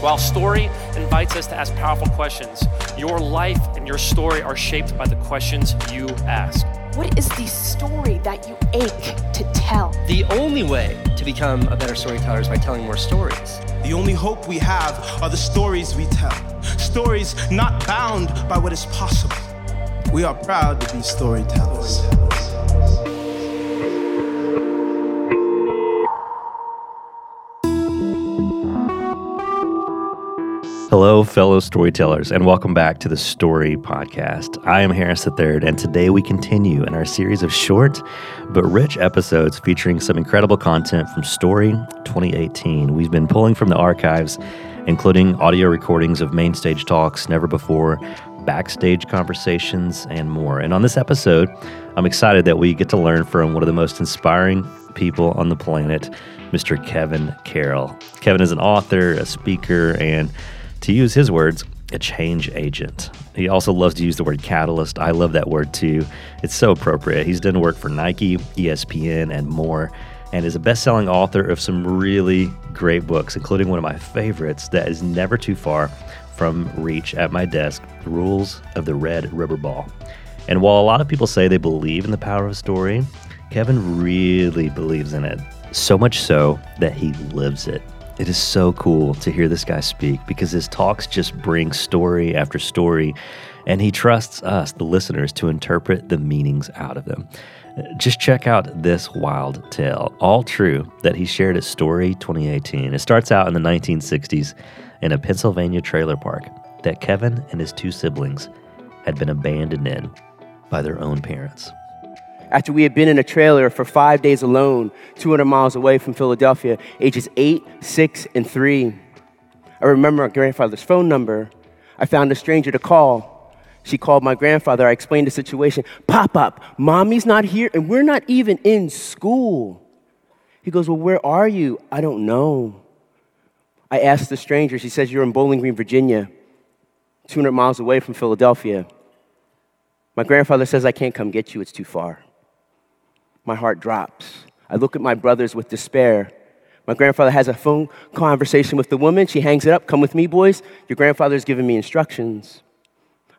While story invites us to ask powerful questions, your life and your story are shaped by the questions you ask. What is the story that you ache to tell? The only way to become a better storyteller is by telling more stories. The only hope we have are the stories we tell. Stories not bound by what is possible. We are proud to be storytellers. Hello, fellow storytellers, and welcome back to the Story Podcast. I am Harris III, and today we continue in our series of short but rich episodes featuring some incredible content from Story 2018. We've been pulling from the archives, including audio recordings of main stage talks, never before, backstage conversations, and more. And on this episode, I'm excited that we get to learn from one of the most inspiring people on the planet, Mr. Kevin Carroll. Kevin is an author, a speaker, and to use his words, a change agent. He also loves to use the word catalyst. I love that word too. It's so appropriate. He's done work for Nike, ESPN, and more, and is a best selling author of some really great books, including one of my favorites that is never too far from reach at my desk The Rules of the Red Rubber Ball. And while a lot of people say they believe in the power of story, Kevin really believes in it. So much so that he lives it. It is so cool to hear this guy speak because his talks just bring story after story, and he trusts us, the listeners, to interpret the meanings out of them. Just check out this wild tale, all true, that he shared at Story 2018. It starts out in the 1960s in a Pennsylvania trailer park that Kevin and his two siblings had been abandoned in by their own parents after we had been in a trailer for five days alone, 200 miles away from Philadelphia, ages eight, six, and three. I remember my grandfather's phone number. I found a stranger to call. She called my grandfather. I explained the situation. Pop up, mommy's not here, and we're not even in school. He goes, Well, where are you? I don't know. I asked the stranger. She says, You're in Bowling Green, Virginia, 200 miles away from Philadelphia. My grandfather says, I can't come get you, it's too far my heart drops. I look at my brothers with despair. My grandfather has a phone conversation with the woman. She hangs it up. Come with me, boys. Your grandfather's giving me instructions.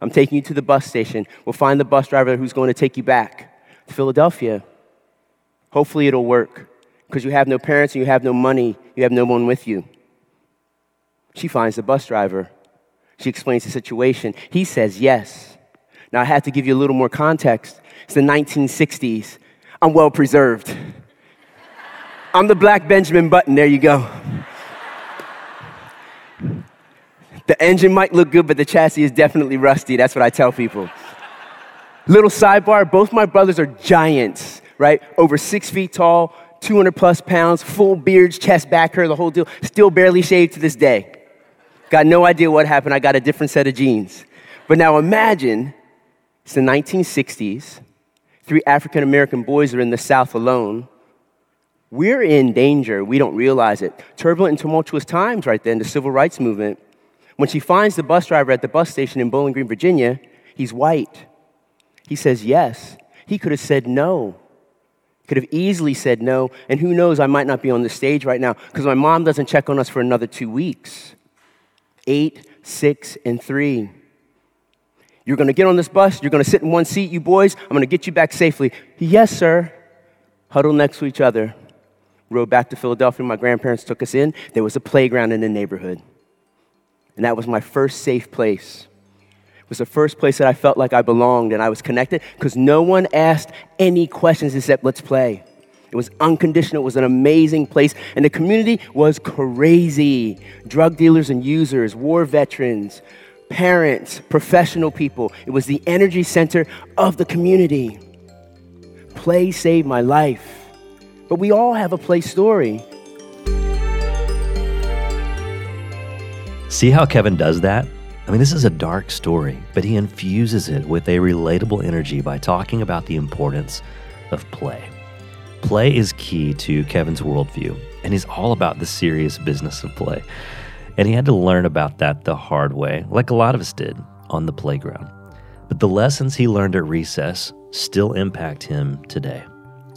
I'm taking you to the bus station. We'll find the bus driver who's going to take you back to Philadelphia. Hopefully, it'll work because you have no parents and you have no money. You have no one with you. She finds the bus driver. She explains the situation. He says yes. Now, I have to give you a little more context. It's the 1960s. I'm well preserved. I'm the black Benjamin Button. There you go. The engine might look good, but the chassis is definitely rusty. That's what I tell people. Little sidebar both my brothers are giants, right? Over six feet tall, 200 plus pounds, full beards, chest, back hair, the whole deal. Still barely shaved to this day. Got no idea what happened. I got a different set of genes. But now imagine it's the 1960s three African American boys are in the South alone. We're in danger. We don't realize it. Turbulent and tumultuous times right then, the civil rights movement. When she finds the bus driver at the bus station in Bowling Green, Virginia, he's white. He says yes. He could have said no. Could have easily said no. And who knows, I might not be on the stage right now because my mom doesn't check on us for another two weeks. Eight, six, and three. You're going to get on this bus. You're going to sit in one seat, you boys. I'm going to get you back safely. Yes, sir. Huddled next to each other. Rode back to Philadelphia. My grandparents took us in. There was a playground in the neighborhood. And that was my first safe place. It was the first place that I felt like I belonged and I was connected because no one asked any questions except, let's play. It was unconditional. It was an amazing place. And the community was crazy. Drug dealers and users, war veterans, parents, professional people. It was the energy center of the community. Play saved my life. But we all have a play story. See how Kevin does that? I mean, this is a dark story, but he infuses it with a relatable energy by talking about the importance of play. Play is key to Kevin's worldview, and he's all about the serious business of play. And he had to learn about that the hard way, like a lot of us did on the playground. But the lessons he learned at recess still impact him today.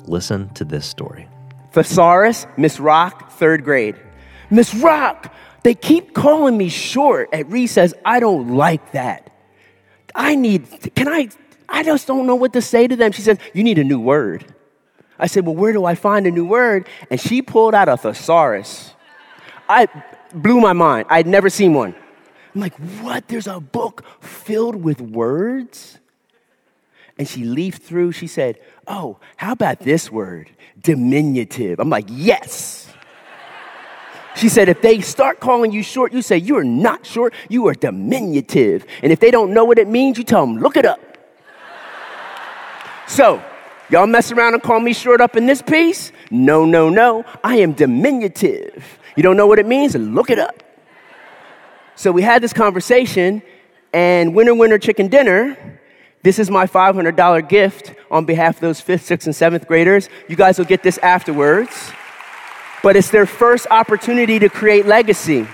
Listen to this story. Thesaurus, Miss Rock, third grade. Miss Rock, They keep calling me short at recess. I don't like that. I need, can I, I just don't know what to say to them. She says, You need a new word. I said, Well, where do I find a new word? And she pulled out a thesaurus. I blew my mind. I'd never seen one. I'm like, What? There's a book filled with words? And she leafed through. She said, Oh, how about this word? Diminutive. I'm like, Yes. She said, if they start calling you short, you say, You are not short, you are diminutive. And if they don't know what it means, you tell them, Look it up. so, y'all mess around and call me short up in this piece? No, no, no. I am diminutive. You don't know what it means? Look it up. So, we had this conversation, and winner, winner, chicken dinner. This is my $500 gift on behalf of those fifth, sixth, and seventh graders. You guys will get this afterwards but it's their first opportunity to create legacy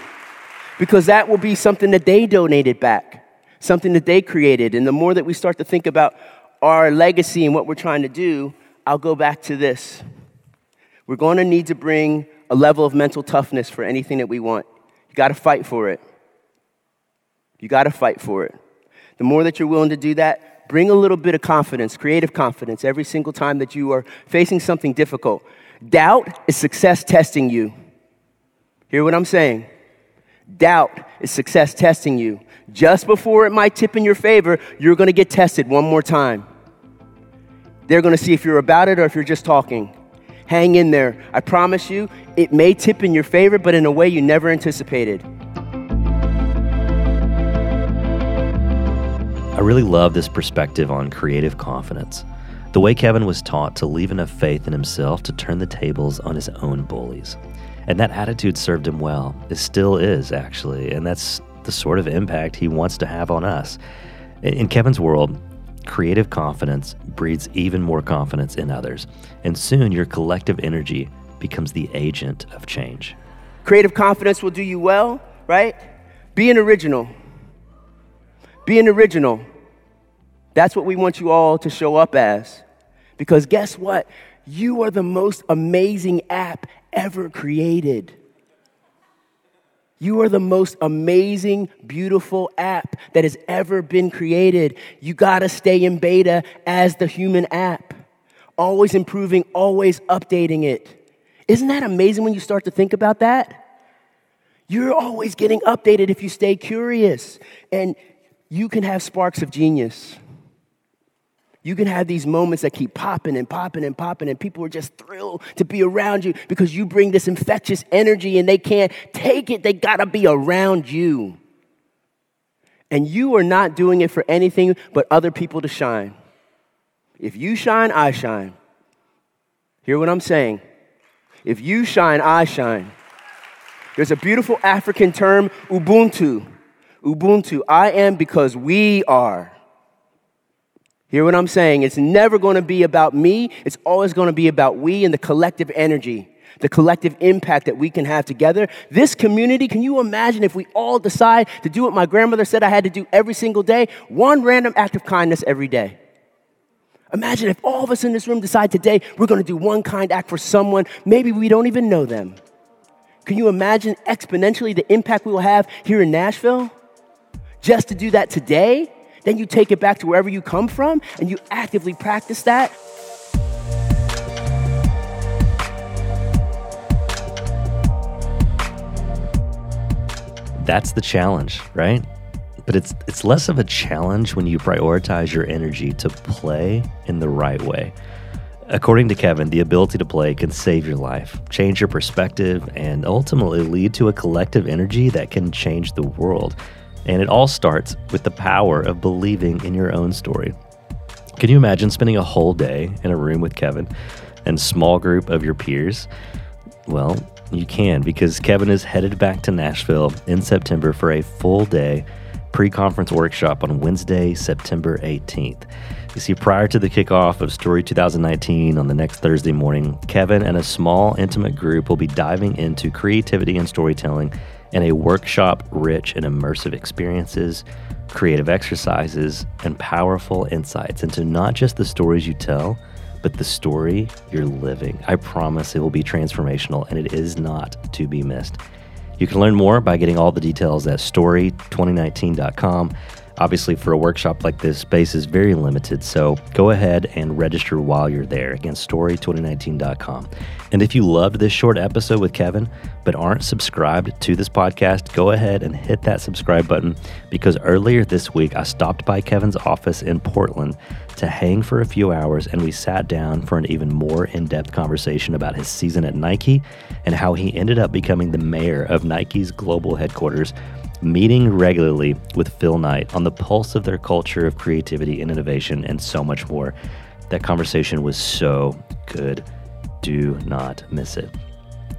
because that will be something that they donated back, something that they created. And the more that we start to think about our legacy and what we're trying to do, I'll go back to this. We're going to need to bring a level of mental toughness for anything that we want. You got to fight for it. You got to fight for it. The more that you're willing to do that, bring a little bit of confidence, creative confidence, every single time that you are facing something difficult. Doubt is success testing you. Hear what I'm saying? Doubt is success testing you. Just before it might tip in your favor, you're going to get tested one more time. They're going to see if you're about it or if you're just talking. Hang in there. I promise you, it may tip in your favor, but in a way you never anticipated. I really love this perspective on creative confidence. The way Kevin was taught to leave enough faith in himself to turn the tables on his own bullies. And that attitude served him well. It still is, actually. And that's the sort of impact he wants to have on us. In Kevin's world, creative confidence breeds even more confidence in others. And soon your collective energy becomes the agent of change. Creative confidence will do you well, right? Be an original. Be an original. That's what we want you all to show up as. Because guess what? You are the most amazing app ever created. You are the most amazing, beautiful app that has ever been created. You gotta stay in beta as the human app, always improving, always updating it. Isn't that amazing when you start to think about that? You're always getting updated if you stay curious, and you can have sparks of genius. You can have these moments that keep popping and popping and popping, and people are just thrilled to be around you because you bring this infectious energy and they can't take it. They gotta be around you. And you are not doing it for anything but other people to shine. If you shine, I shine. Hear what I'm saying? If you shine, I shine. There's a beautiful African term, Ubuntu. Ubuntu. I am because we are. Hear what I'm saying? It's never going to be about me. It's always going to be about we and the collective energy, the collective impact that we can have together. This community, can you imagine if we all decide to do what my grandmother said I had to do every single day? One random act of kindness every day. Imagine if all of us in this room decide today we're going to do one kind act for someone, maybe we don't even know them. Can you imagine exponentially the impact we will have here in Nashville? Just to do that today? Then you take it back to wherever you come from and you actively practice that. That's the challenge, right? But it's it's less of a challenge when you prioritize your energy to play in the right way. According to Kevin, the ability to play can save your life, change your perspective, and ultimately lead to a collective energy that can change the world. And it all starts with the power of believing in your own story. Can you imagine spending a whole day in a room with Kevin and small group of your peers? Well, you can because Kevin is headed back to Nashville in September for a full day pre conference workshop on Wednesday, September 18th. You see, prior to the kickoff of Story 2019 on the next Thursday morning, Kevin and a small, intimate group will be diving into creativity and storytelling in a workshop rich in immersive experiences, creative exercises, and powerful insights into not just the stories you tell, but the story you're living. I promise it will be transformational and it is not to be missed. You can learn more by getting all the details at story2019.com. Obviously, for a workshop like this, space is very limited, so go ahead and register while you're there. Again, story2019.com. And if you loved this short episode with Kevin, but aren't subscribed to this podcast, go ahead and hit that subscribe button because earlier this week I stopped by Kevin's office in Portland to hang for a few hours and we sat down for an even more in depth conversation about his season at Nike and how he ended up becoming the mayor of Nike's global headquarters meeting regularly with Phil Knight on the pulse of their culture of creativity and innovation, and so much more. That conversation was so good. Do not miss it.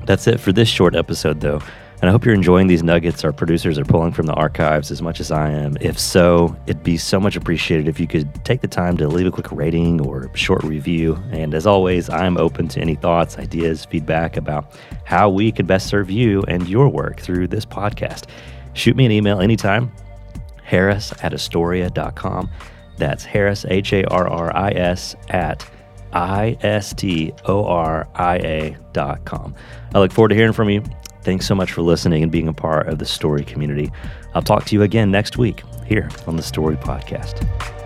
That's it for this short episode, though. And I hope you're enjoying these nuggets our producers are pulling from the archives as much as I am. If so, it'd be so much appreciated if you could take the time to leave a quick rating or short review. And as always, I'm open to any thoughts, ideas, feedback about how we could best serve you and your work through this podcast. Shoot me an email anytime, harris at istoria.com. That's Harris, H A R R I S, at I S T O R I A dot com. I look forward to hearing from you. Thanks so much for listening and being a part of the Story community. I'll talk to you again next week here on the Story Podcast.